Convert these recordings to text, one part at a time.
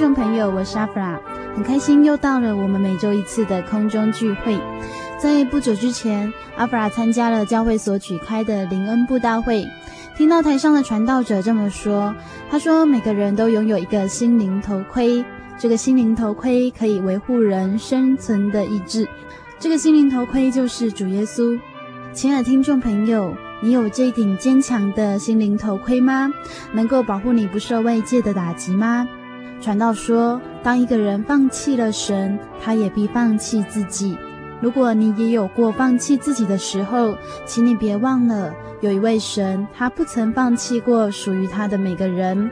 众朋友，我是阿弗拉，很开心又到了我们每周一次的空中聚会。在不久之前，阿弗拉参加了教会所举开的灵恩布道会，听到台上的传道者这么说：“他说，每个人都拥有一个心灵头盔，这个心灵头盔可以维护人生存的意志。这个心灵头盔就是主耶稣。”亲爱的听众朋友，你有这顶坚强的心灵头盔吗？能够保护你不受外界的打击吗？传道说，当一个人放弃了神，他也必放弃自己。如果你也有过放弃自己的时候，请你别忘了，有一位神，他不曾放弃过属于他的每个人。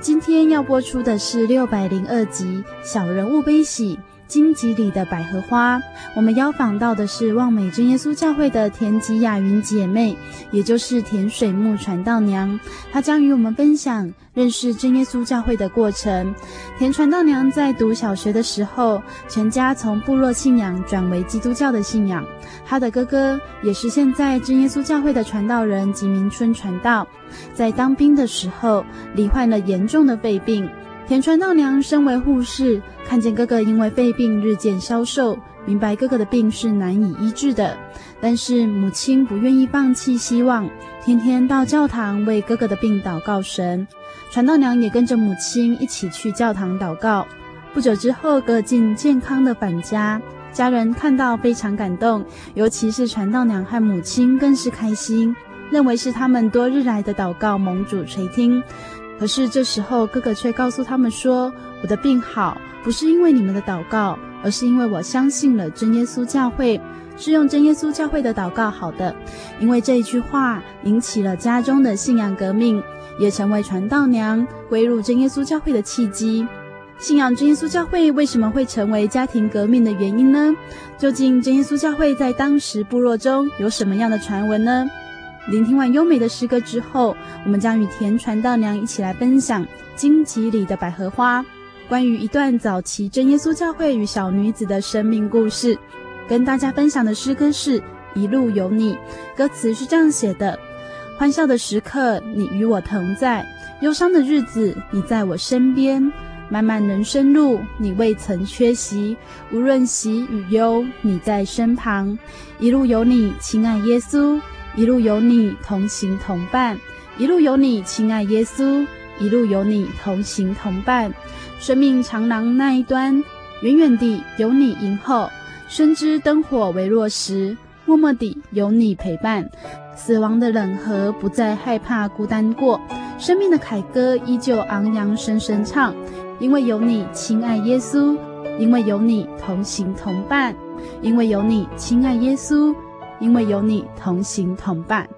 今天要播出的是六百零二集《小人物悲喜》。荆棘里的百合花，我们邀访到的是望美真耶稣教会的田吉雅云姐妹，也就是田水木传道娘。她将与我们分享认识真耶稣教会的过程。田传道娘在读小学的时候，全家从部落信仰转为基督教的信仰。她的哥哥也是现在真耶稣教会的传道人吉明春传道，在当兵的时候罹患了严重的肺病。田传道娘身为护士，看见哥哥因为肺病日渐消瘦，明白哥哥的病是难以医治的，但是母亲不愿意放弃希望，天天到教堂为哥哥的病祷告神。传道娘也跟着母亲一起去教堂祷告。不久之后，哥哥竟健康的返家，家人看到非常感动，尤其是传道娘和母亲更是开心，认为是他们多日来的祷告蒙主垂听。可是这时候，哥哥却告诉他们说：“我的病好，不是因为你们的祷告，而是因为我相信了真耶稣教会，是用真耶稣教会的祷告好的。因为这一句话引起了家中的信仰革命，也成为传道娘归入真耶稣教会的契机。信仰真耶稣教会为什么会成为家庭革命的原因呢？究竟真耶稣教会在当时部落中有什么样的传闻呢？”聆听完优美的诗歌之后，我们将与田传道娘一起来分享《荆棘里的百合花》，关于一段早期真耶稣教会与小女子的生命故事。跟大家分享的诗歌是《一路有你》，歌词是这样写的：欢笑的时刻，你与我同在；忧伤的日子，你在我身边。漫漫人生路，你未曾缺席；无论喜与忧，你在身旁。一路有你，亲爱耶稣。一路有你同行同伴，一路有你，亲爱耶稣，一路有你同行同伴。生命长廊那一端，远远地有你迎候，深知灯火微弱时，默默地有你陪伴。死亡的冷河不再害怕孤单过，生命的凯歌依旧昂扬声声唱，因为有你，亲爱耶稣，因为有你同行同伴，因为有你，亲爱耶稣。因为有你同行同伴。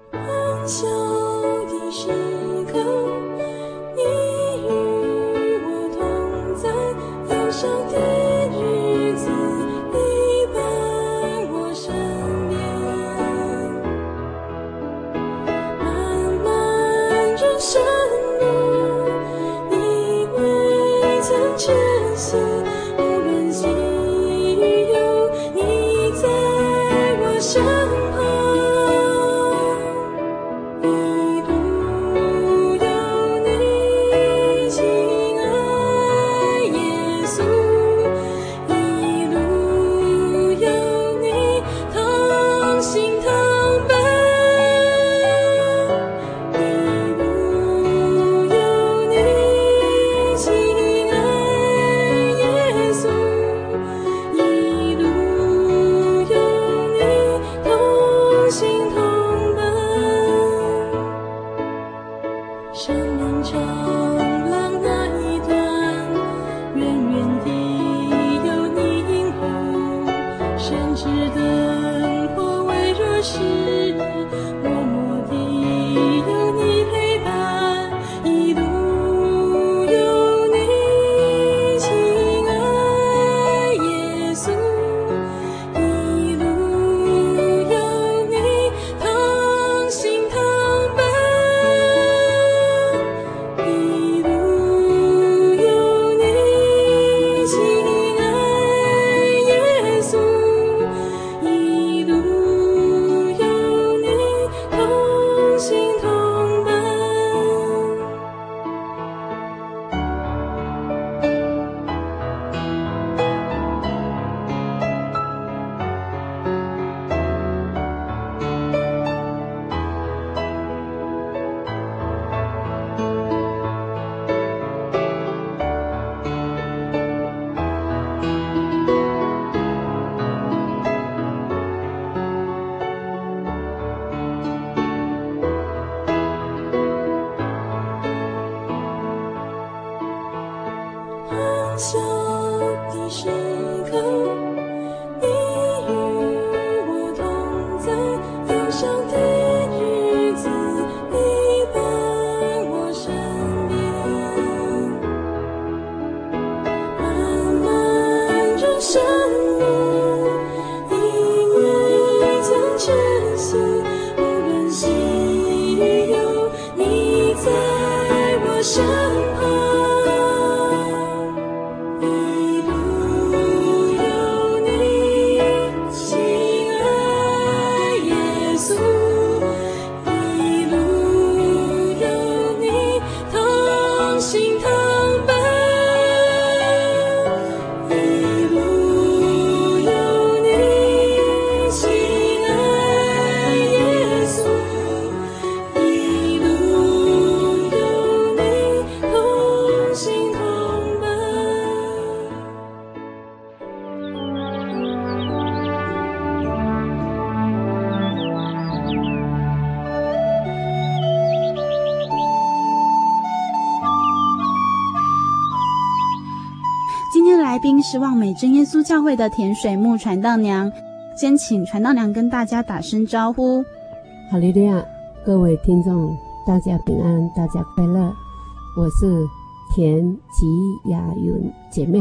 这教会的田水木传道娘，先请传道娘跟大家打声招呼。好利利亚，各位听众，大家平安，大家快乐。我是田吉雅云姐妹，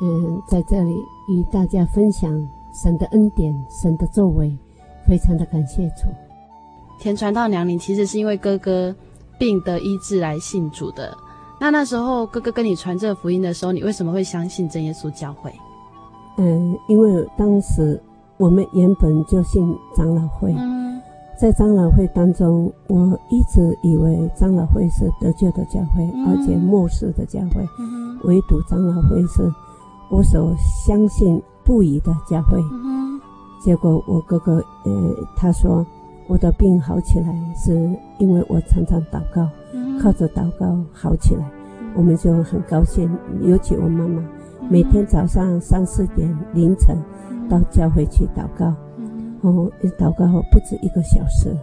嗯，在这里与大家分享神的恩典、神的作为，非常的感谢主。田传道娘，你其实是因为哥哥病得医治来信主的。那那时候哥哥跟你传这个福音的时候，你为什么会相信真耶稣教会？嗯，因为当时我们原本就信长老会，嗯、在长老会当中，我一直以为长老会是得救的教会，嗯、而且末世的教会，嗯、唯独长老会是我所相信不疑的教会。嗯、结果我哥哥，呃，他说我的病好起来是因为我常常祷告。靠着祷告好起来，我们就很高兴。尤其我妈妈，每天早上三四点凌晨到教会去祷告，哦，祷告后不止一个小时。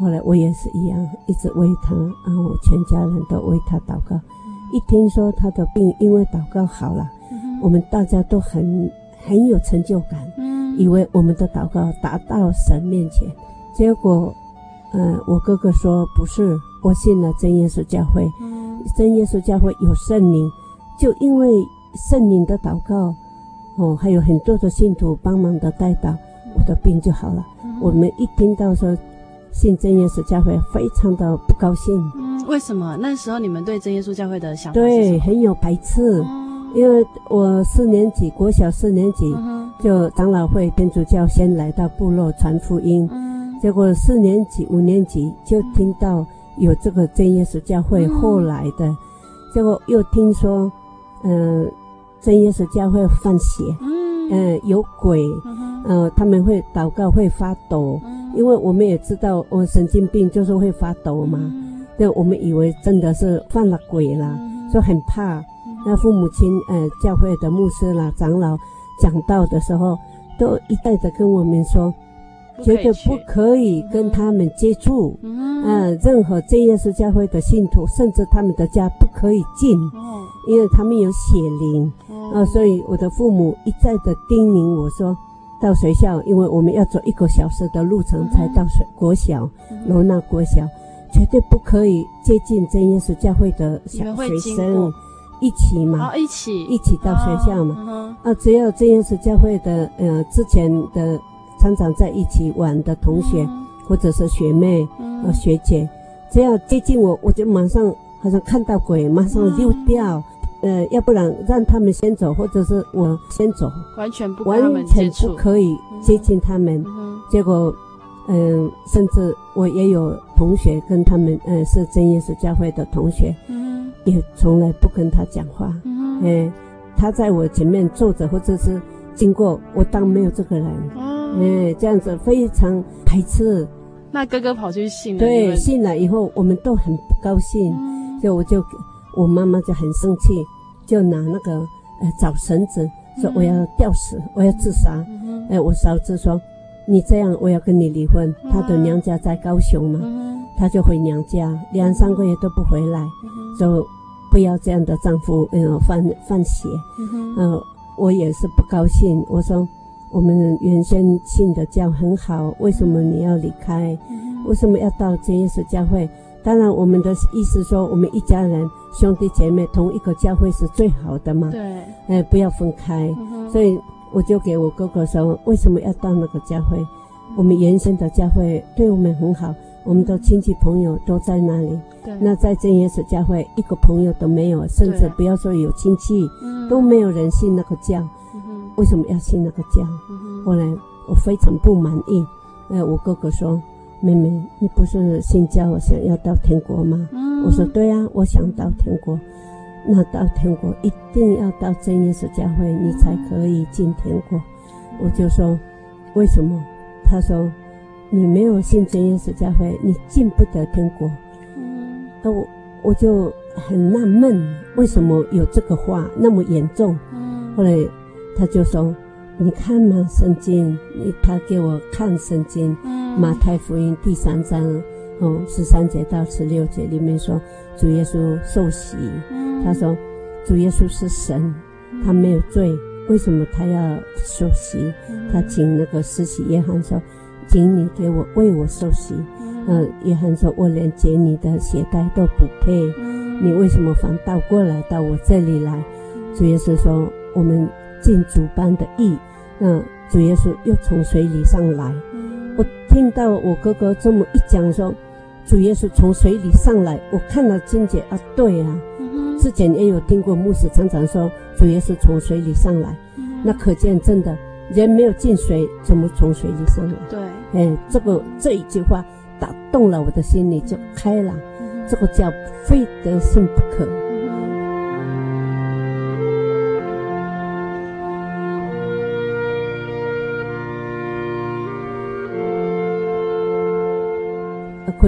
后来我也是一样，一直为他，然后全家人都为他祷告。一听说他的病因为祷告好了，我们大家都很很有成就感，以为我们的祷告达到神面前。结果，嗯，我哥哥说不是。我信了真耶稣教会，嗯、真耶稣教会有圣灵，就因为圣灵的祷告，哦，还有很多的信徒帮忙的代祷，我的病就好了。嗯、我们一听到说信真耶稣教会，非常的不高兴。嗯，为什么？那时候你们对真耶稣教会的想法对很有排斥，嗯、因为我四年级国小四年级、嗯、就长老会天主教先来到部落传福音，嗯、结果四年级五年级就听到。有这个真耶稣教会，后来的，嗯、结果又听说，嗯、呃，真耶稣教会放血，嗯、呃，有鬼，嗯、呃，他们会祷告会发抖，嗯、因为我们也知道，我神经病就是会发抖嘛，对、嗯，我们以为真的是犯了鬼了，嗯、就很怕。嗯、那父母亲，呃，教会的牧师啦、长老讲道的时候，都一再的跟我们说。绝对不可以跟他们接触，嗯、呃，任何真耶稣教会的信徒，甚至他们的家不可以进，哦、因为他们有血灵，啊、所以我的父母一再的叮咛我说，到学校，因为我们要走一个小时的路程才到学国小，罗纳、嗯、国小，绝对不可以接近真耶稣教会的小学生，一起嘛，哦、一起。一起到学校嘛，哦、啊，只要真耶稣教会的，呃，之前的。常常在一起玩的同学，嗯、或者是学妹、嗯、呃学姐，只要接近我，我就马上好像看到鬼，马上溜掉。嗯、呃，要不然让他们先走，或者是我先走，完全不完全不可以接近他们。嗯、结果，嗯、呃，甚至我也有同学跟他们，呃，是真耶稣教会的同学，嗯、也从来不跟他讲话。嗯、呃，他在我前面坐着，或者是经过，我当没有这个人。嗯哎，这样子非常排斥。那哥哥跑去信了，对，信了以后，我们都很不高兴。嗯、就我就我妈妈就很生气，就拿那个呃找绳子，说我要吊死，嗯、我要自杀。哎、我嫂子说，你这样我要跟你离婚。她、嗯、的娘家在高雄嘛，她、嗯、就回娘家，两三个月都不回来，嗯、就不要这样的丈夫，呃，犯犯邪。嗯、呃我也是不高兴。我说我们原先信的教很好，为什么你要离开？为什么要到这耶稣教会？当然，我们的意思说，我们一家人兄弟姐妹同一个教会是最好的嘛。对，哎，不要分开。嗯、所以我就给我哥哥说，为什么要到那个教会？我们原先的教会对我们很好，我们的亲戚朋友都在那里。对。那在真耶稣教会，一个朋友都没有，甚至不要说有亲戚，都没有人信那个教。嗯、为什么要信那个教？嗯、后来我非常不满意。哎，我哥哥说。妹妹，你不是信教想要到天国吗？嗯、我说对啊，我想到天国。那到天国一定要到真耶稣教会，你才可以进天国。我就说为什么？他说你没有信真耶稣教会，你进不得天国。嗯，那我我就很纳闷，为什么有这个话那么严重？嗯，后来他就说你看嘛，圣经，你他给我看圣经。嗯马太福音第三章，哦，十三节到十六节里面说，主耶稣受洗。他说，主耶稣是神，他没有罪，为什么他要受洗？他请那个施洗约翰说，请你给我为我受洗。嗯、呃，约翰说，我连解你的鞋带都不配，你为什么反倒过来到我这里来？主耶稣说，我们尽主般的义。那主耶稣又从水里上来。听到我哥哥这么一讲，说主耶稣从水里上来，我看了金姐啊，对啊，嗯、之前也有听过牧师常常说主耶稣从水里上来，嗯、那可见真的人没有进水，怎么从水里上来？对，哎，这个这一句话打动了我的心里，就开朗，这个叫非得信不可。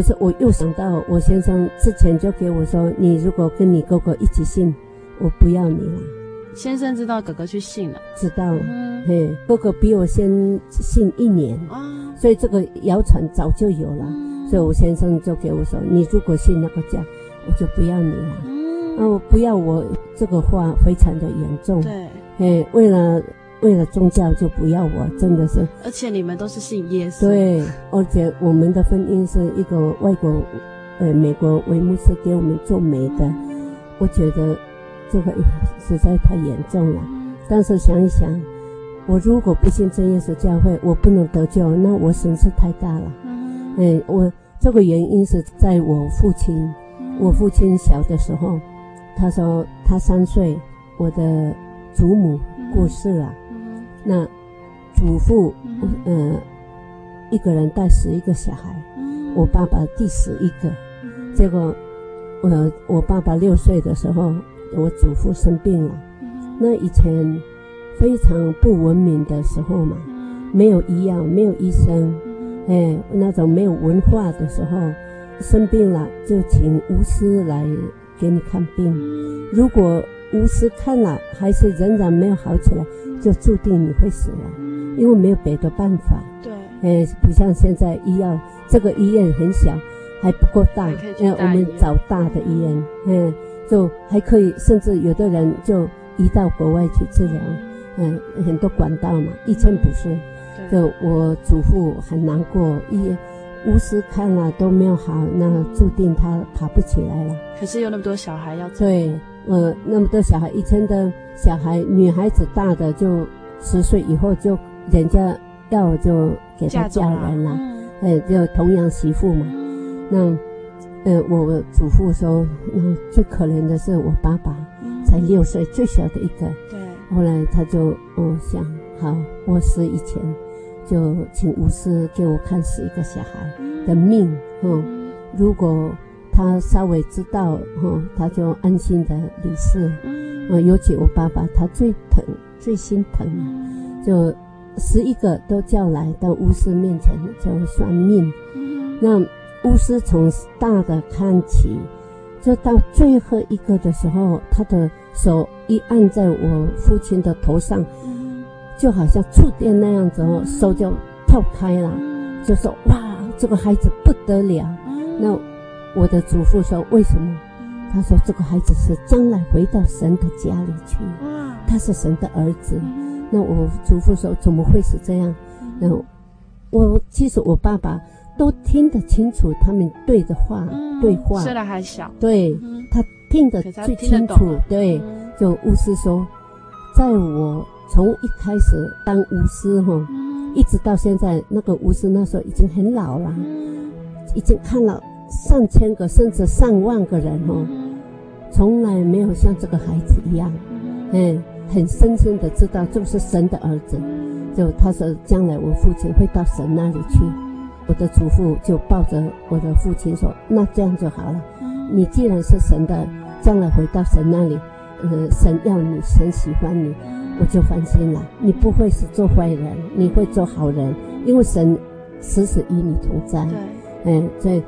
可是我又想到，我先生之前就给我说：“你如果跟你哥哥一起信，我不要你了。”先生知道哥哥去信了，知道。嗯、嘿，哥哥比我先信一年，啊、所以这个谣传早就有了。嗯、所以我先生就给我说：“你如果信那个教，我就不要你了。嗯”啊，我不要我这个话非常的严重。对，嘿，为了。为了宗教就不要我，真的是。而且你们都是信耶稣。对，而且我们的婚姻是一个外国，呃，美国维牧师给我们做媒的。我觉得这个实在太严重了。但是想一想，我如果不信真耶稣教会，我不能得救，那我损失太大了。嗯。哎，我这个原因是在我父亲，我父亲小的时候，他说他三岁，我的祖母过世了。那祖父，呃，一个人带十一个小孩，我爸爸第十一个。结果，我我爸爸六岁的时候，我祖父生病了。那以前非常不文明的时候嘛，没有医药，没有医生，哎，那种没有文化的时候，生病了就请巫师来给你看病。如果巫师看了还是仍然没有好起来，就注定你会死了，因为没有别的办法。对，哎，不像现在医药，这个医院很小，还不够大，哎，我们找大的医院，嗯，就还可以，甚至有的人就移到国外去治疗，嗯，很多管道嘛。以前不是，就我祖父很难过，医巫师看了都没有好，那注定他爬不起来了。可是有那么多小孩要对。呃，那么多小孩，以前的小孩，女孩子大的就十岁以后就人家要就给她嫁人了，哎、嗯，就童养媳妇嘛。那呃，我祖父说，那最可怜的是我爸爸，才六岁，最小的一个。对。后来他就我想，好，我死以前就请巫师给我看死一个小孩的命，嗯，如果。他稍微知道，哈，他就安心的离世。嗯，尤其我爸爸，他最疼、最心疼，就十一个都叫来到巫师面前就算命。嗯那巫师从大的看起，就到最后一个的时候，他的手一按在我父亲的头上，就好像触电那样子哦，手就跳开了，就说：“哇，这个孩子不得了。”那。我的祖父说：“为什么？”他说：“这个孩子是将来回到神的家里去，他是神的儿子。那我祖父说怎么会是这样？然后我其实我爸爸都听得清楚他们对的话对话，虽然还小，对他听得最清楚。对，就巫师说，在我从一开始当巫师哈，一直到现在，那个巫师那时候已经很老了，已经看了上千个甚至上万个人哦，从来没有像这个孩子一样，嗯。很深深的知道，就是神的儿子。就他说，将来我父亲会到神那里去。我的祖父就抱着我的父亲说：“那这样就好了。你既然是神的，将来回到神那里，呃，神要你，神喜欢你，我就放心了。你不会是做坏人，你会做好人，因为神时时与你同在。嗯，所以，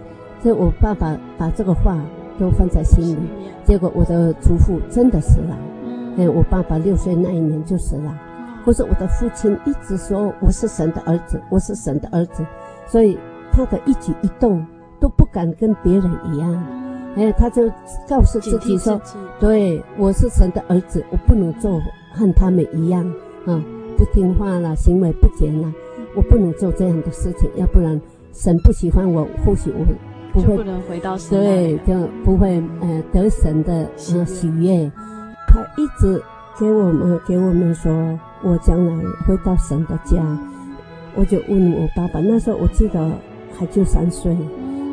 所以我爸爸把这个话都放在心里。结果我的祖父真的死了。”哎，我爸爸六岁那一年就死了，可是我的父亲一直说我是神的儿子，我是神的儿子，所以他的一举一动都不敢跟别人一样。哎，他就告诉自己说：“对，我是神的儿子，我不能做和他们一样啊，不听话了，行为不检了，我不能做这样的事情，要不然神不喜欢我，或许我不会不能回到神，对，就不会呃得神的呃喜悦。”他一直给我们给我们说，我将来回到神的家。我就问我爸爸，那时候我记得还就三岁，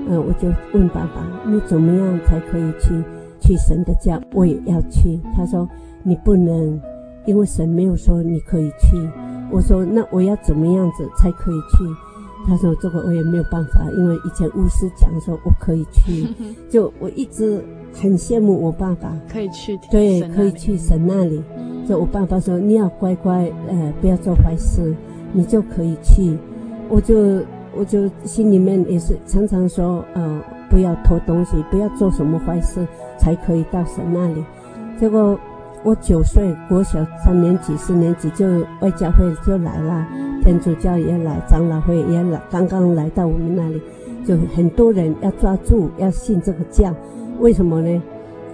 嗯、呃，我就问爸爸，你怎么样才可以去去神的家？我也要去。他说你不能，因为神没有说你可以去。我说那我要怎么样子才可以去？他说这个我也没有办法，因为以前巫师讲说我可以去，就我一直。很羡慕我爸爸可以去，对，可以去神那里。就我爸爸说，你要乖乖，呃，不要做坏事，你就可以去。我就我就心里面也是常常说，呃，不要偷东西，不要做什么坏事，才可以到神那里。结果我九岁，国小三年级、四年级就外教会就来了，天主教也来，长老会也来，刚刚来到我们那里，就很多人要抓住，要信这个教。为什么呢？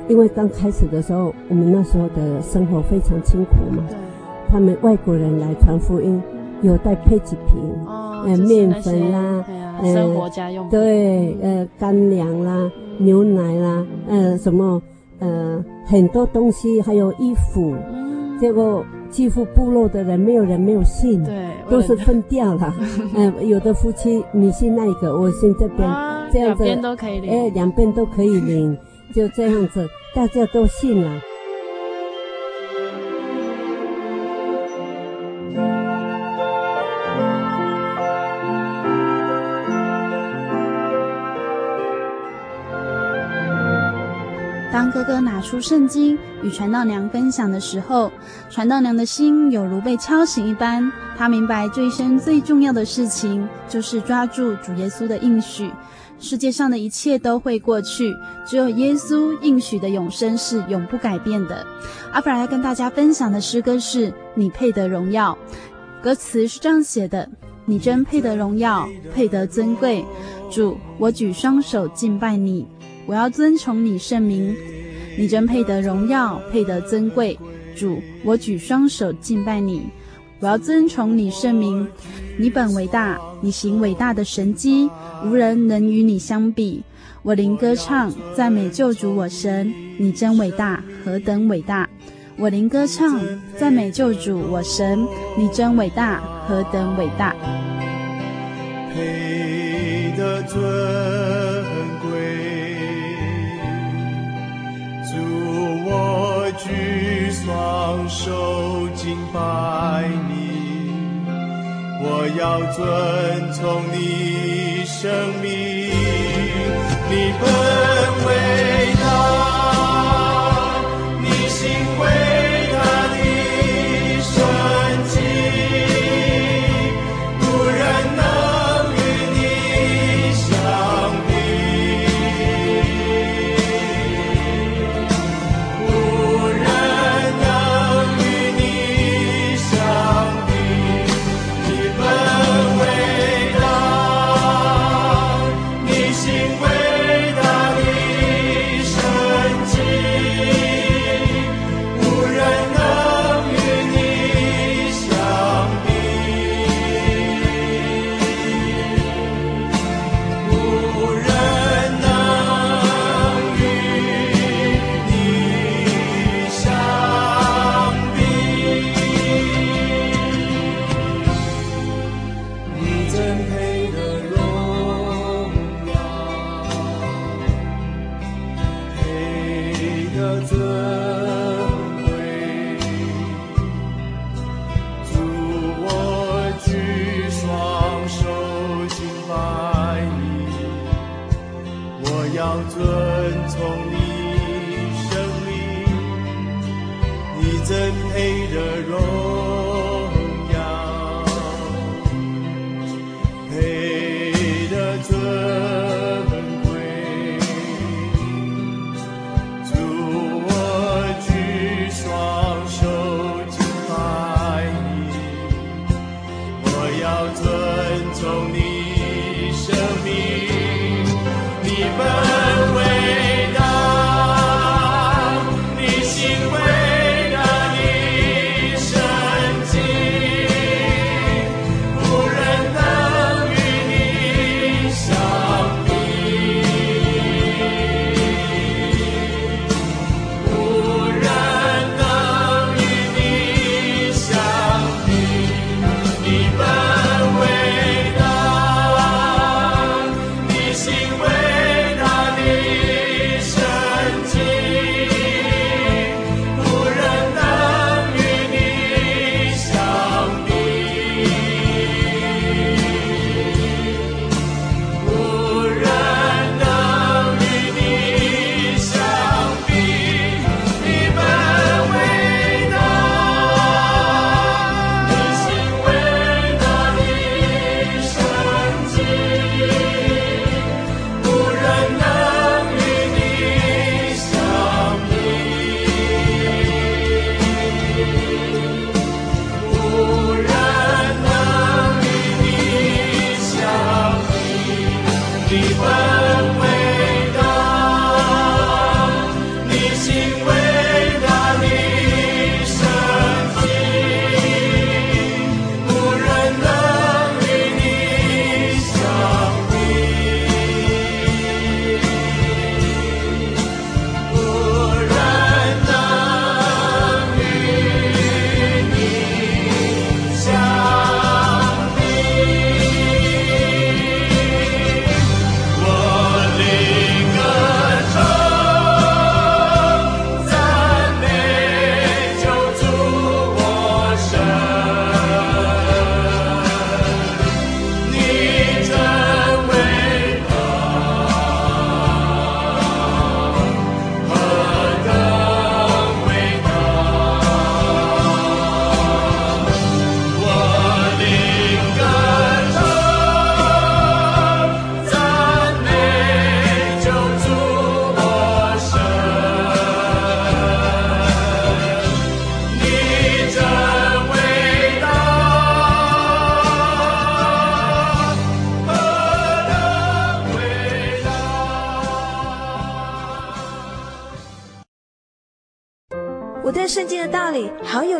因为刚开始的时候，我们那时候的生活非常清苦嘛。对。他们外国人来传福音，有带配给品，哦、呃，面粉啦，呃，生活家用。对，呃，干粮啦，牛奶啦，呃，什么，呃，很多东西，还有衣服。嗯。结果几乎部落的人没有人没有信，对，都是分掉了。嗯、呃，有的夫妻你信那个，我信这边。啊这样子，两边都可以领。哎，两边都可以领，就这样子，大家都信了。当哥哥拿出圣经与传道娘分享的时候，传道娘的心有如被敲醒一般。她明白这一生最重要的事情，就是抓住主耶稣的应许。世界上的一切都会过去，只有耶稣应许的永生是永不改变的。阿弗拉要跟大家分享的诗歌是“你配得荣耀”，歌词是这样写的：“你真配得荣耀，配得尊贵，主，我举双手敬拜你，我要尊崇你圣名。你真配得荣耀，配得尊贵，主，我举双手敬拜你。”我要尊崇你圣名，你本伟大，你行伟大的神迹，无人能与你相比。我灵歌唱，赞美救主我神，你真伟大，何等伟大！我灵歌唱，赞美救主我神，你真伟大，何等伟大！双手敬拜你。我要遵从你生命，你本伟大，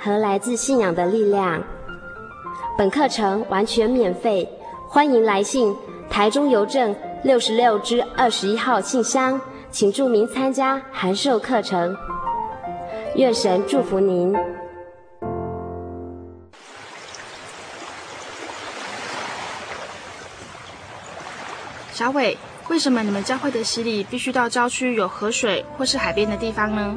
和来自信仰的力量。本课程完全免费，欢迎来信台中邮政六十六支二十一号信箱。请注明参加函授课程，愿神祝福您。小伟，为什么你们教会的洗礼必须到郊区有河水或是海边的地方呢？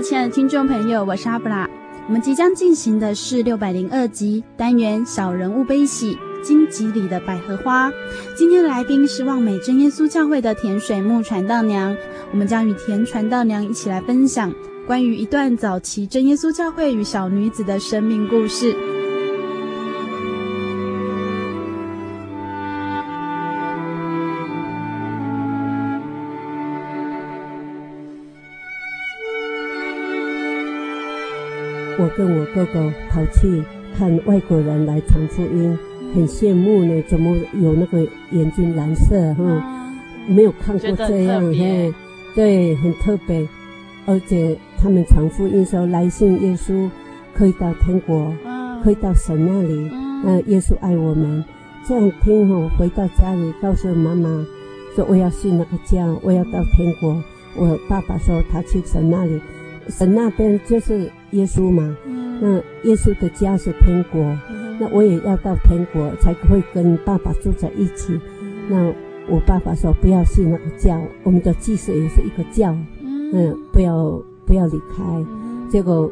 亲爱的听众朋友，我是阿布拉。我们即将进行的是六百零二集单元小人物悲喜荆棘里的百合花。今天的来宾是望美真耶稣教会的田水木传道娘。我们将与田传道娘一起来分享关于一段早期真耶稣教会与小女子的生命故事。跟我哥哥跑去看外国人来传福音，很羡慕呢。怎么有那个眼睛蓝色？哈，没有看过这样，嘿，对，很特别。而且他们传福音说，来信耶稣可以到天国，可以到神那里。嗯，耶稣爱我们，这样听后回到家里，告诉妈妈说我要信那个教，我要到天国。我爸爸说他去神那里，神那边就是耶稣嘛。那耶稣的家是天国，那我也要到天国才会跟爸爸住在一起。那我爸爸说不要信那个教，我们的祭祀也是一个教，嗯，不要不要离开。结果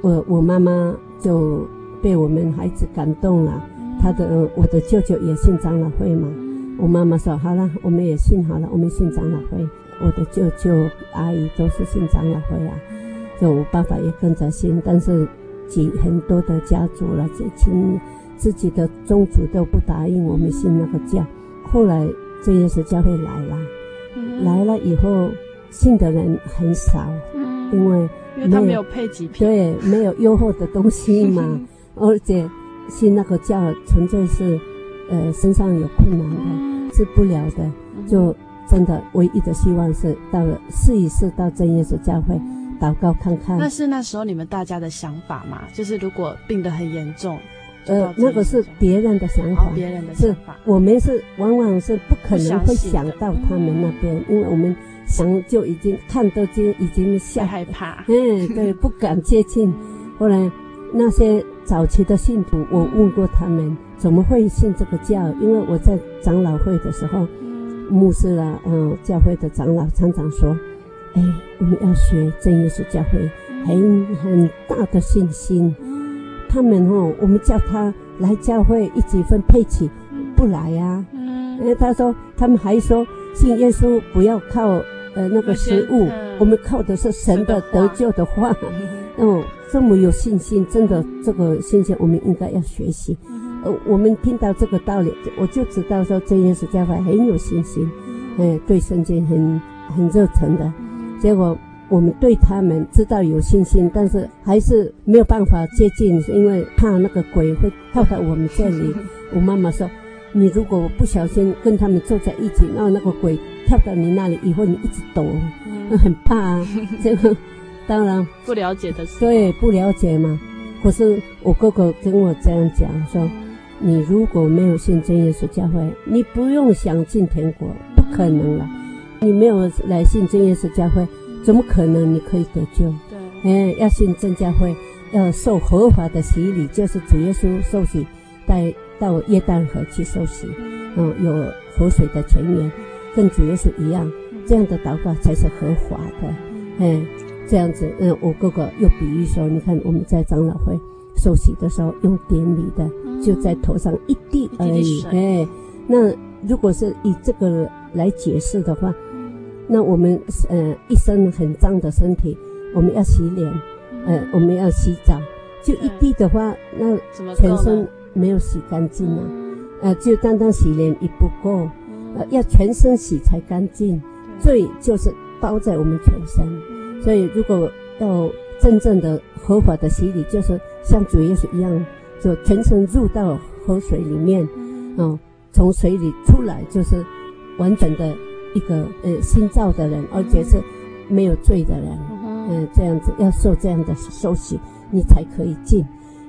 我我妈妈就被我们孩子感动了，他的我的舅舅也信长老会嘛。我妈妈说好了，我们也信好了，我们信长老会。我的舅舅阿姨都是信长老会啊，就我爸爸也跟着信，但是几很多的家族了，这亲自己的宗族都不答应我们信那个教。后来这耶稣教会来了，来了以后信的人很少，因为因为他没有配给品，对，没有优厚的东西嘛，而且信那个教纯粹是呃身上有困难的，治不了的，就。真的，唯一的希望是到了试一试到真耶稣教会祷告看看。那是那时候你们大家的想法嘛？就是如果病得很严重，呃，那个是别人的想法，别人的想法。我们是往往是不可能会想到他们那边，因为我们想就已经看都已经已经吓害怕，嗯，对，不敢接近。后来那些早期的信徒，我问过他们怎么会信这个教，因为我在长老会的时候。牧师啦，嗯，教会的长老常常说：“哎，我们要学真耶稣教会，很很大的信心。他们哦，我们叫他来教会一起分配起，不来呀、啊。因为他说他们还说信耶稣不要靠呃那个食物，我们靠的是神的得救的话。哦，这么有信心，真的这个信心我们应该要学习。”呃，我们听到这个道理，我就知道说真耶稣教会很有信心，嗯，对圣经很很热诚的。结果我们对他们知道有信心，但是还是没有办法接近，因为怕那个鬼会跳到我们这里。我妈妈说，你如果不小心跟他们坐在一起，然后那个鬼跳到你那里以后，你一直躲，那很怕啊。这个当然不了解的事，对，不了解嘛。可是我哥哥跟我这样讲说。你如果没有信真耶稣教会，你不用想进天国，不可能了。你没有来信真耶稣教会，怎么可能你可以得救？对，哎，要信真教会，要受合法的洗礼，就是主耶稣受洗，带到约旦河去受洗，嗯，有活水的泉源，跟主耶稣一样，这样的祷告才是合法的。嗯，这样子，嗯，我哥哥又比喻说，你看我们在长老会。受洗的时候用典礼的，就在头上一滴而已。哎，那如果是以这个来解释的话，那我们呃一身很脏的身体，我们要洗脸，呃我们要洗澡，就一滴的话，那全身没有洗干净啊。呃，就单单洗脸也不够，呃要全身洗才干净。罪就是包在我们全身，所以如果要。真正的合法的洗礼，就是像主耶稣一样，就全身入到河水里面，哦，从水里出来就是完整的一个呃新造的人，而且是没有罪的人，嗯、呃，这样子要受这样的受洗，你才可以进。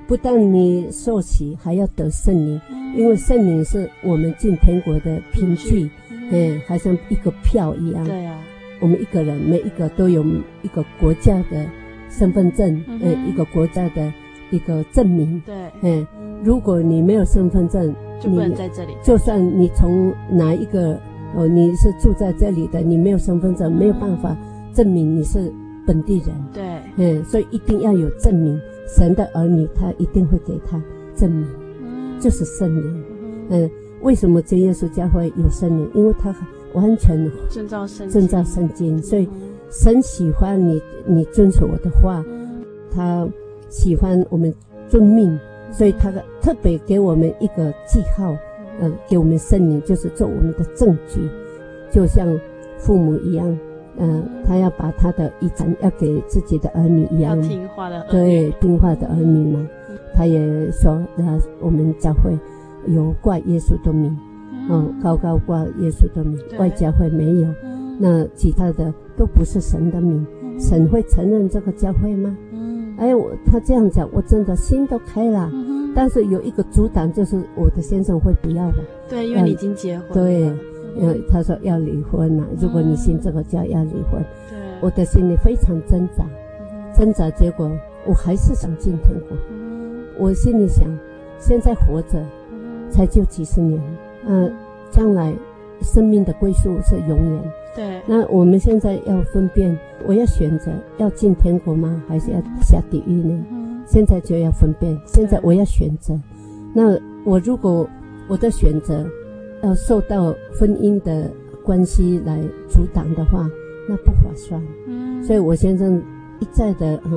不但你受洗，还要得圣灵，因为圣灵是我们进天国的凭据，嗯，好像一个票一样。对啊，我们一个人每一个都有一个国家的。身份证，呃，一个国家的一个证明。对，嗯，如果你没有身份证，就不能在这里。就算你从哪一个，哦，你是住在这里的，你没有身份证，没有办法证明你是本地人。对，嗯，所以一定要有证明。神的儿女，他一定会给他证明，就是圣灵。嗯，为什么真耶稣教会有圣灵？因为他完全遵照圣遵照圣经，所以。神喜欢你，你遵守我的话，他喜欢我们遵命，所以他特别给我们一个记号，呃，给我们圣灵，就是做我们的证据，就像父母一样，嗯、呃，他要把他的遗产要给自己的儿女一样，听话的儿女，对，听话的儿女嘛，他也说，呃，我们教会有挂耶稣的名，嗯、呃，高高挂耶稣的名，外教会没有。那其他的都不是神的名，神会承认这个教会吗？哎，我他这样讲，我真的心都开了。但是有一个阻挡，就是我的先生会不要的。对，因为你已经结婚了。对，因为他说要离婚了，如果你信这个教要离婚。对。我的心里非常挣扎，挣扎，结果我还是想进天国。我心里想，现在活着，才就几十年，嗯，将来生命的归宿是永远。对。那我们现在要分辨，我要选择要进天国吗？还是要下地狱呢？现在就要分辨，现在我要选择。那我如果我的选择要受到婚姻的关系来阻挡的话，那不划算。嗯。所以我先生一再的哈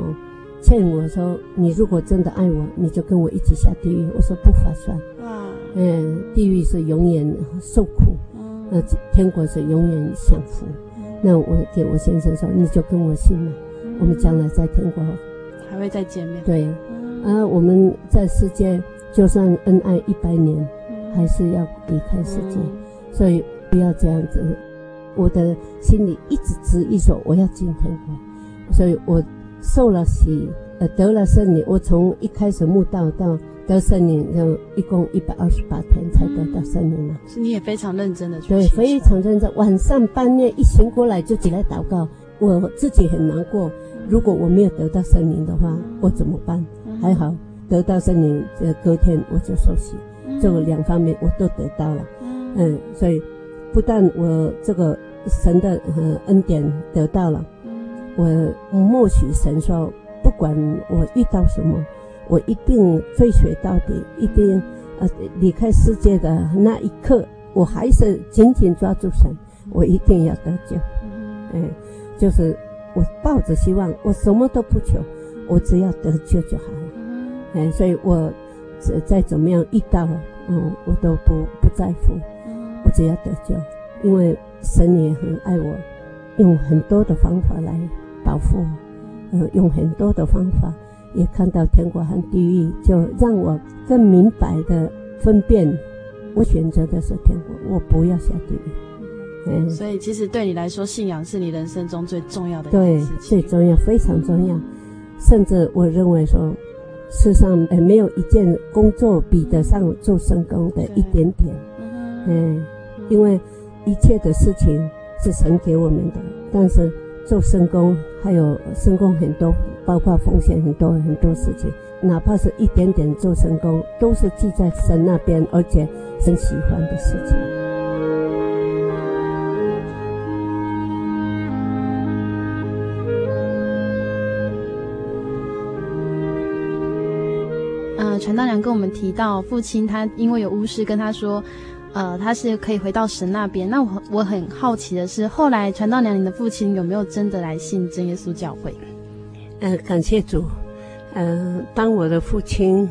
劝我说：“你如果真的爱我，你就跟我一起下地狱。”我说不划算。哇。嗯，地狱是永远受苦，那天国是永远享福。那我给我先生说：“你就跟我信嘛，我们将来在天国。”还会再见面。对，啊，我们在世界就算恩爱一百年，还是要离开世界，所以不要这样子。我的心里一直执意说我要进天国，所以我受了洗，呃，得了圣灵。我从一开始慕道到得圣灵，就一共一百二十八天才得到圣灵嘛。是你也非常认真的去。对，非常认真。晚上半夜一醒过来就起来祷告，我自己很难过。如果我没有得到圣灵的话，我怎么办？还好得到圣灵，这隔天我就受洗，这个两方面我都得到了。嗯，所以不但我这个神的恩典得到了，我默许神说，不管我遇到什么，我一定追随到底，一定呃离开世界的那一刻，我还是紧紧抓住神，我一定要得救。嗯，就是。我抱着希望，我什么都不求，我只要得救就好了。嗯，所以我再怎么样遇到，嗯，我都不不在乎，我只要得救，因为神也很爱我，用很多的方法来保护我，嗯，用很多的方法也看到天国和地狱，就让我更明白的分辨，我选择的是天国，我不要下地狱。嗯，所以其实对你来说，信仰是你人生中最重要的。对，最重要，非常重要。甚至我认为说，世上呃没有一件工作比得上做圣工的一点点。嗯，因为一切的事情是神给我们的，但是做圣工还有圣工很多，包括奉献很多很多事情，哪怕是一点点做圣工，都是记在神那边，而且神喜欢的事情。传道娘跟我们提到，父亲他因为有巫师跟他说，呃，他是可以回到神那边。那我我很好奇的是，后来传道娘，你的父亲有没有真的来信真耶稣教会？嗯、呃，感谢主。嗯、呃，当我的父亲，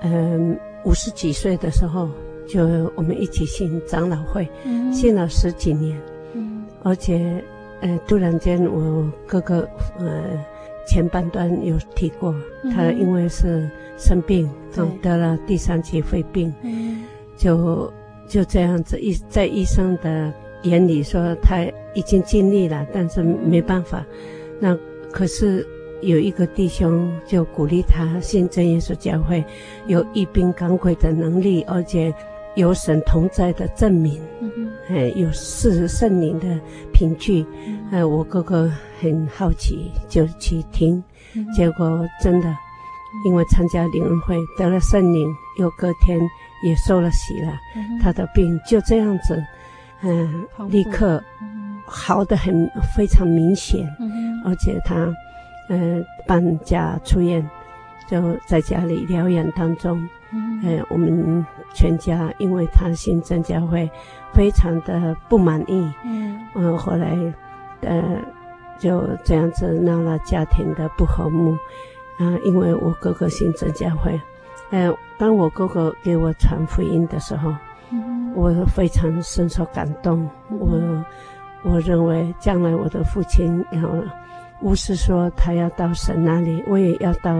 嗯、呃，五十几岁的时候，就我们一起信长老会，嗯、信了十几年。嗯，而且，呃，突然间我哥哥，呃。前半段有提过，他因为是生病，就得了第三期肺病，就就这样子医在医生的眼里说他已经尽力了，但是没办法。那可是有一个弟兄就鼓励他信真耶稣教会，有一病赶鬼的能力，而且有神同在的证明，哎，有赐圣灵的凭据。哎，我哥哥。很好奇，就去听，结果真的，因为参加灵恩会得了圣灵，又隔天也受了洗了，他的病就这样子，嗯，立刻好的很，非常明显，而且他，嗯，搬家出院，就在家里疗养当中，嗯，我们全家因为他信真教会，非常的不满意，嗯，后来，呃。就这样子闹了家庭的不和睦，啊，因为我哥哥信真教会，呃，当我哥哥给我传福音的时候，嗯、我非常深受感动。嗯、我我认为将来我的父亲要，巫师说他要到神那里，我也要到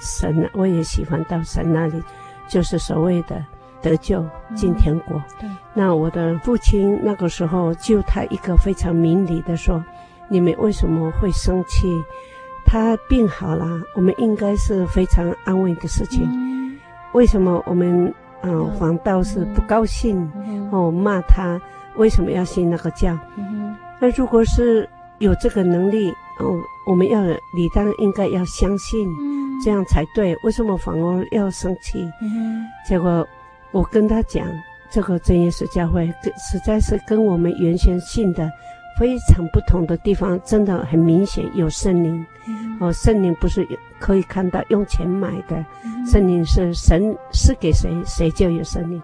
神，我也喜欢到神那里，就是所谓的得救进天国。嗯、那我的父亲那个时候就他一个非常明理的说。你们为什么会生气？他病好了，我们应该是非常安慰的事情。为什么我们嗯、呃、反倒是不高兴哦骂他为什么要信那个教？那如果是有这个能力哦，我们要理当应该要相信，这样才对。为什么反而要生气？结果我跟他讲，这个真耶稣教会实在是跟我们原先信的非常不同的地方，真的很明显有圣灵。哦，圣灵不是可以看到用钱买的，圣灵是神赐给谁，谁就有圣灵。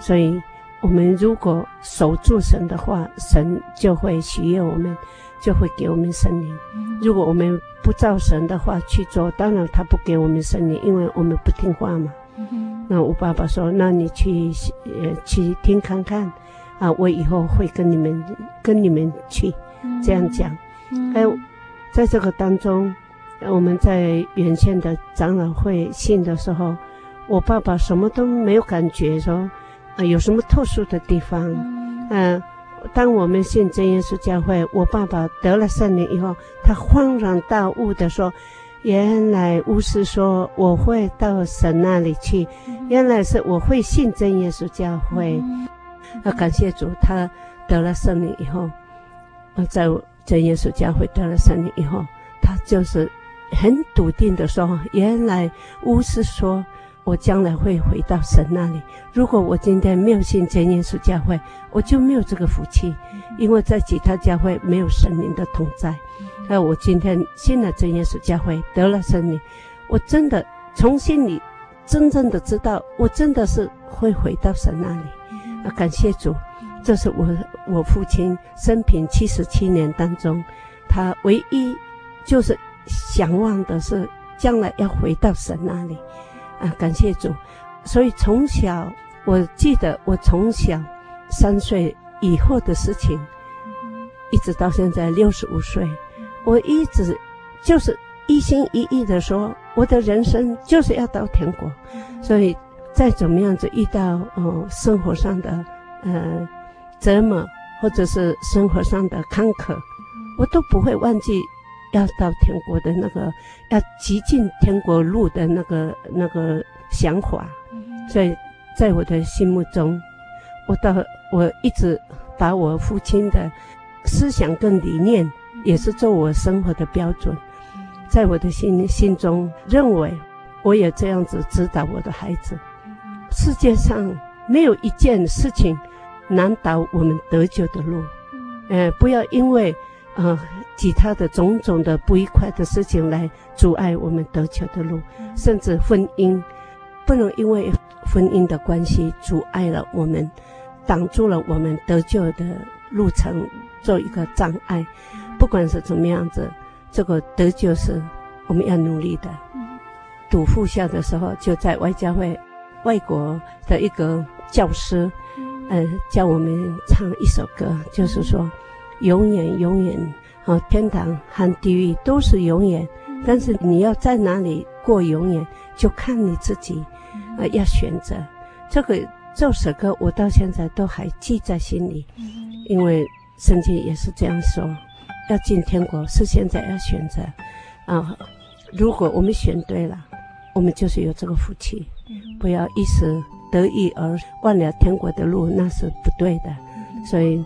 所以。我们如果守住神的话，神就会喜悦我们，就会给我们圣灵。如果我们不照神的话去做，当然他不给我们圣灵，因为我们不听话嘛。那我爸爸说：“那你去呃去听看看，啊，我以后会跟你们跟你们去这样讲。”还有在这个当中，我们在原先的长老会信的时候，我爸爸什么都没有感觉说。啊，有什么特殊的地方？嗯、呃，当我们信真耶稣教会，我爸爸得了圣灵以后，他恍然大悟的说：“原来巫师说我会到神那里去，原来是我会信真耶稣教会。”啊，感谢主，他得了圣灵以后，在真耶稣教会得了圣灵以后，他就是很笃定的说：“原来巫师说。”我将来会回到神那里。如果我今天没有信真耶稣教会，我就没有这个福气，因为在其他教会没有神灵的同在。那我今天信了真耶稣教会，得了神灵，我真的从心里真正的知道，我真的是会回到神那里。啊，感谢主，这是我我父亲生平七十七年当中，他唯一就是想望的是将来要回到神那里。啊，感谢主！所以从小，我记得我从小三岁以后的事情，一直到现在六十五岁，我一直就是一心一意的说，我的人生就是要到天国。所以再怎么样子遇到哦生活上的呃折磨，或者是生活上的坎坷，我都不会忘记。要到天国的那个，要极尽天国路的那个那个想法，所以在我的心目中，我到我一直把我父亲的思想跟理念，也是做我生活的标准，在我的心心中认为，我也这样子指导我的孩子。世界上没有一件事情难倒我们得救的路，呃，不要因为。啊、呃，其他的种种的不愉快的事情来阻碍我们得救的路，甚至婚姻，不能因为婚姻的关系阻碍了我们，挡住了我们得救的路程，做一个障碍。不管是怎么样子，这个得救是我们要努力的。读副校的时候，就在外教会，外国的一个教师，嗯、呃，教我们唱一首歌，就是说。永远，永远，啊，天堂和地狱都是永远，但是你要在哪里过永远，就看你自己，啊，要选择。这个这首歌我到现在都还记在心里，因为圣经也是这样说，要进天国是现在要选择，啊，如果我们选对了，我们就是有这个福气，不要一时得意而忘了天国的路，那是不对的，所以。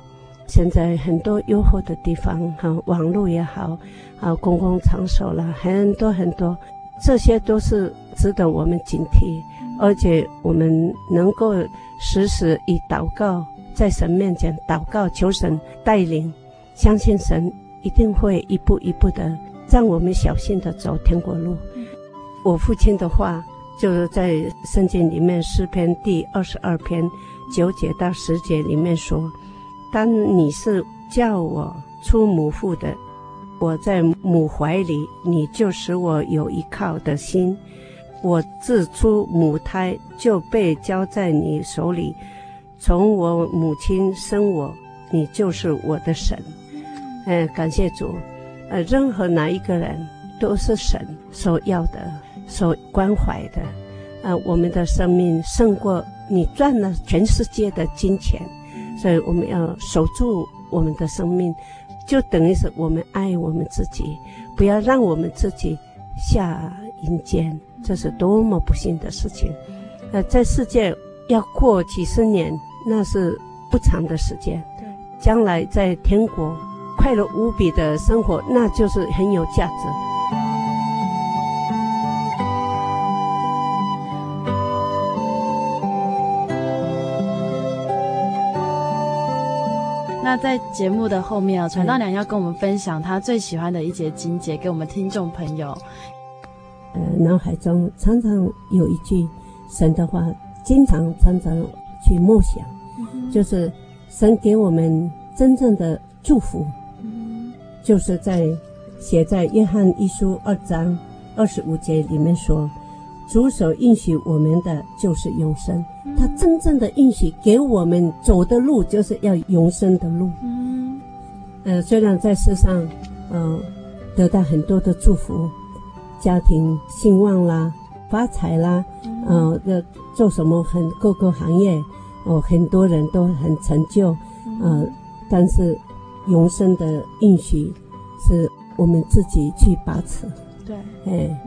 现在很多优厚的地方，哈，网络也好，啊，公共场所啦，很多很多，这些都是值得我们警惕，而且我们能够时时以祷告在神面前祷告，求神带领，相信神一定会一步一步的让我们小心的走天国路。我父亲的话就是在圣经里面诗篇第二十二篇九节到十节里面说。当你是叫我出母腹的，我在母怀里，你就使我有依靠的心。我自出母胎就被交在你手里，从我母亲生我，你就是我的神。嗯，感谢主。呃，任何哪一个人都是神所要的、所关怀的。呃，我们的生命胜过你赚了全世界的金钱。所以我们要守住我们的生命，就等于是我们爱我们自己，不要让我们自己下阴间，这是多么不幸的事情。呃，在世界要过几十年，那是不长的时间。将来在天国快乐无比的生活，那就是很有价值。那在节目的后面啊，传道娘要跟我们分享她最喜欢的一节经节，给我们听众朋友。呃，脑海中常常有一句神的话，经常常常去默想，嗯、就是神给我们真正的祝福，嗯、就是在写在约翰一书二章二十五节里面说。主所应许我们的就是永生，他真正的应许给我们走的路就是要永生的路。嗯，呃，虽然在世上，嗯、呃，得到很多的祝福，家庭兴旺啦，发财啦，呃，要做什么很各个行业，哦、呃，很多人都很成就，呃，但是永生的应许是我们自己去把持。对，哎，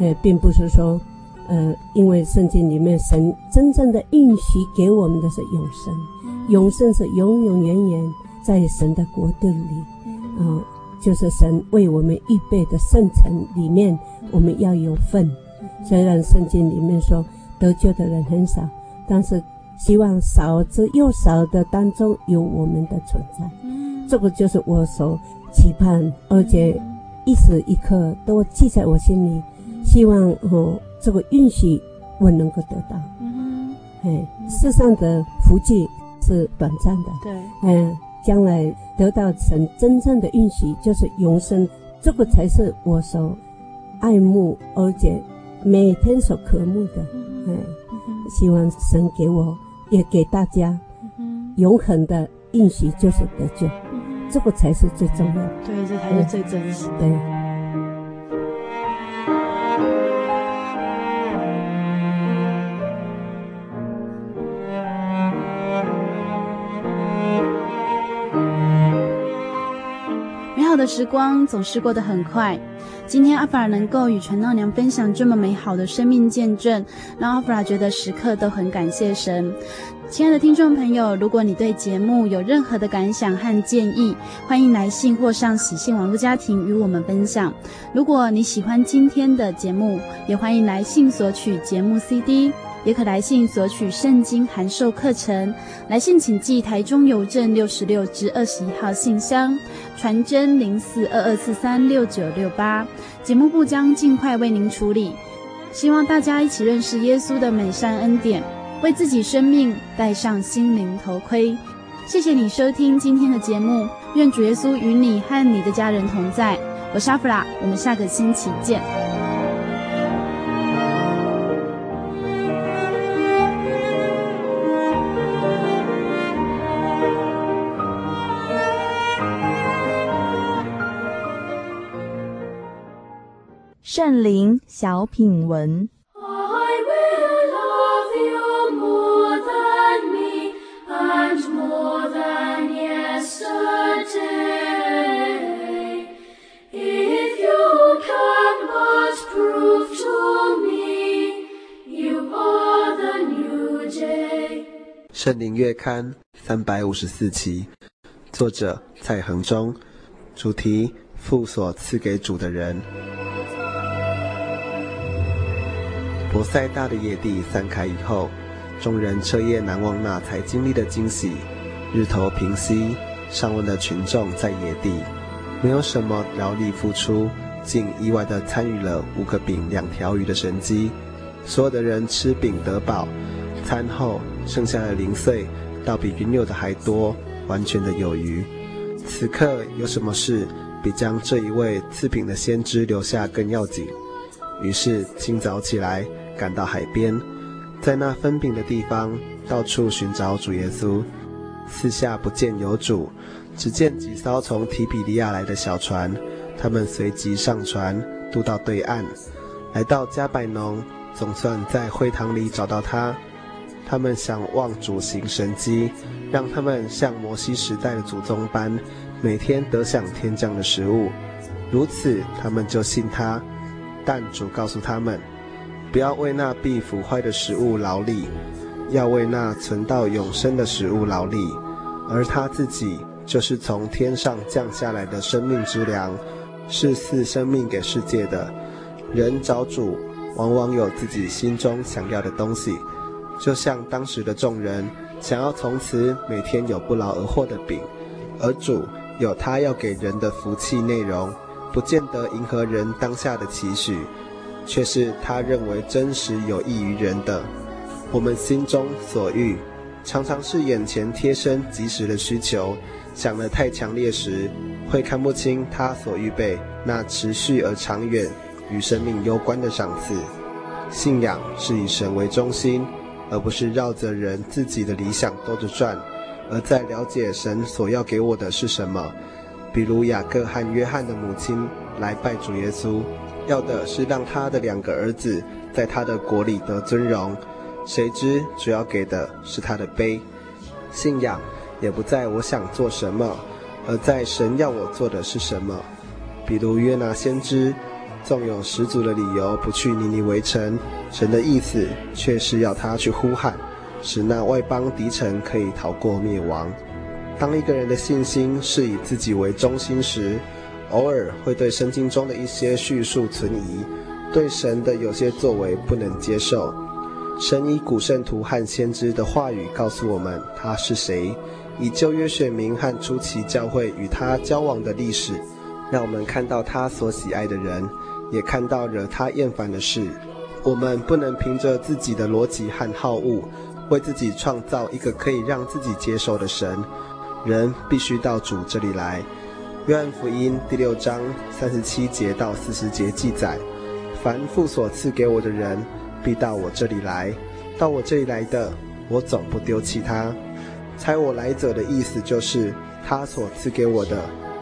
哎，并不是说。呃，因为圣经里面神真正的应许给我们的是永生，嗯、永生是永永远远在神的国度里，啊、就是神为我们预备的圣城里面，我们要有份。嗯、虽然圣经里面说得救的人很少，但是希望少之又少的当中有我们的存在。嗯、这个就是我所期盼，而且一时一刻都记在我心里，希望我。呃这个运气我能够得到，嗯哼，哎，世上的福气是短暂的，对，嗯，将来得到神真正的运气就是永生，这个才是我所爱慕而且每天所渴慕的，嗯，嗯，希望神给我也给大家，永恒的运气就是得救，这个才是最重要的，对，这才是最真实的，对。的时光总是过得很快。今天阿弗尔能够与传道娘分享这么美好的生命见证，让阿弗尔觉得时刻都很感谢神。亲爱的听众朋友，如果你对节目有任何的感想和建议，欢迎来信或上喜信网络家庭与我们分享。如果你喜欢今天的节目，也欢迎来信索取节目 CD。也可来信索取圣经函授课程，来信请寄台中邮政六十六至二十一号信箱，传真零四二二四三六九六八，节目部将尽快为您处理。希望大家一起认识耶稣的美善恩典，为自己生命戴上心灵头盔。谢谢你收听今天的节目，愿主耶稣与你和你的家人同在。我是阿弗拉，我们下个星期见。圣灵小品文。圣灵月刊三百五十四期，作者蔡恒忠，主题父所赐给主的人。博塞大的野地散开以后，众人彻夜难忘那才经历的惊喜。日头平息，上万的群众在野地，没有什么劳力付出，竟意外的参与了五个饼两条鱼的神迹。所有的人吃饼得饱，餐后剩下的零碎，倒比原有的还多，完全的有余。此刻有什么事比将这一位赐饼的先知留下更要紧？于是清早起来。赶到海边，在那分饼的地方，到处寻找主耶稣。四下不见有主，只见几艘从提比利亚来的小船。他们随即上船，渡到对岸，来到加百农，总算在会堂里找到他。他们想望主行神迹，让他们像摩西时代的祖宗般，每天得享天降的食物。如此，他们就信他。但主告诉他们。不要为那必腐坏的食物劳力，要为那存到永生的食物劳力。而他自己就是从天上降下来的生命之粮，是赐生命给世界的。人找主，往往有自己心中想要的东西，就像当时的众人想要从此每天有不劳而获的饼，而主有他要给人的福气内容，不见得迎合人当下的期许，却是他认为真实有益于人的。我们心中所欲，常常是眼前贴身即时的需求，想得太强烈时，会看不清他所预备那持续而长远。与生命攸关的赏赐，信仰是以神为中心，而不是绕着人自己的理想兜着转，而在了解神所要给我的是什么。比如雅各和约翰的母亲来拜主耶稣，要的是让他的两个儿子在他的国里得尊荣，谁知主要给的是他的杯。信仰也不在我想做什么，而在神要我做的是什么。比如约拿先知。纵有十足的理由不去尼尼微城，神的意思却是要他去呼喊，使那外邦敌城可以逃过灭亡。当一个人的信心是以自己为中心时，偶尔会对圣经中的一些叙述存疑，对神的有些作为不能接受。神以古圣徒和先知的话语告诉我们他是谁，以旧约选民和初期教会与他交往的历史，让我们看到他所喜爱的人。也看到惹他厌烦的事，我们不能凭着自己的逻辑和好恶，为自己创造一个可以让自己接受的神。人必须到主这里来。约翰福音第六章三十七节到四十节记载：凡父所赐给我的人，必到我这里来；到我这里来的，我总不丢弃他。猜我来者的意思就是，他所赐给我的。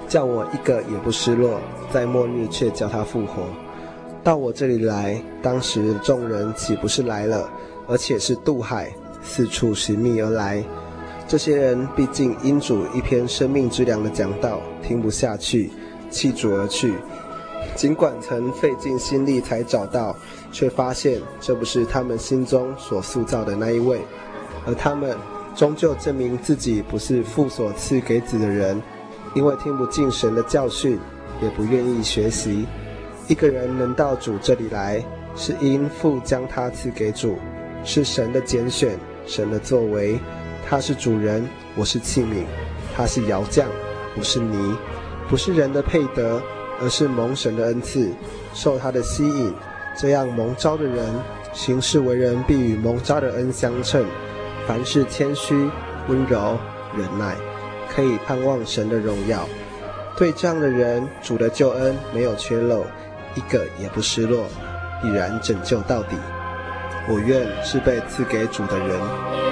叫我一个也不失落，在末日却叫他复活。到我这里来，当时众人岂不是来了，而且是渡海，四处寻觅而来。这些人毕竟因主一篇生命之粮的讲道听不下去，弃主而去。尽管曾费尽心力才找到，却发现这不是他们心中所塑造的那一位，而他们终究证明自己不是父所赐给子的人。因为听不进神的教训，也不愿意学习。一个人能到主这里来，是因父将他赐给主，是神的拣选，神的作为。他是主人，我是器皿；他是窑匠，我是泥。不是人的配得，而是蒙神的恩赐，受他的吸引。这样蒙召的人，行事为人必与蒙召的恩相称。凡事谦虚、温柔、忍耐。可以盼望神的荣耀，对这样的人，主的救恩没有缺漏，一个也不失落，必然拯救到底。我愿是被赐给主的人。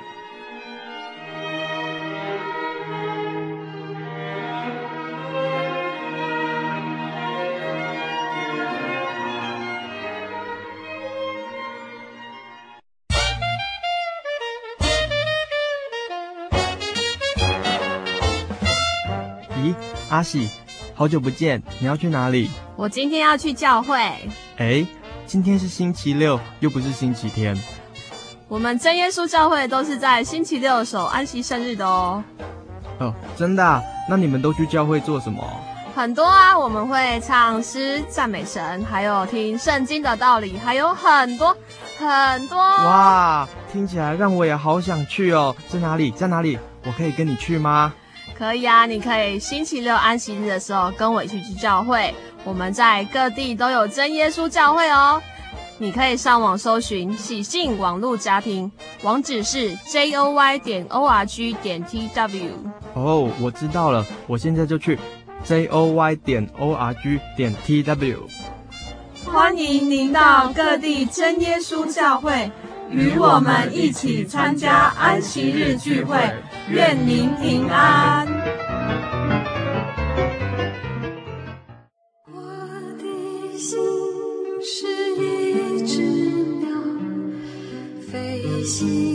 阿喜，好久不见，你要去哪里？我今天要去教会。哎，今天是星期六，又不是星期天。我们真耶稣教会都是在星期六守安息生日的哦。哦，真的啊？那你们都去教会做什么？很多啊，我们会唱诗赞美神，还有听圣经的道理，还有很多很多。哇，听起来让我也好想去哦。在哪里？在哪里？我可以跟你去吗？可以啊，你可以星期六安息日的时候跟我一起去教会。我们在各地都有真耶稣教会哦。你可以上网搜寻喜信网络家庭，网址是 j o y 点 o r g 点 t w。哦，我知道了，我现在就去 j o y 点 o r g 点 t w。欢迎您到各地真耶稣教会。与我们一起参加安息日聚会，愿您平安。我的心是一只鸟，飞行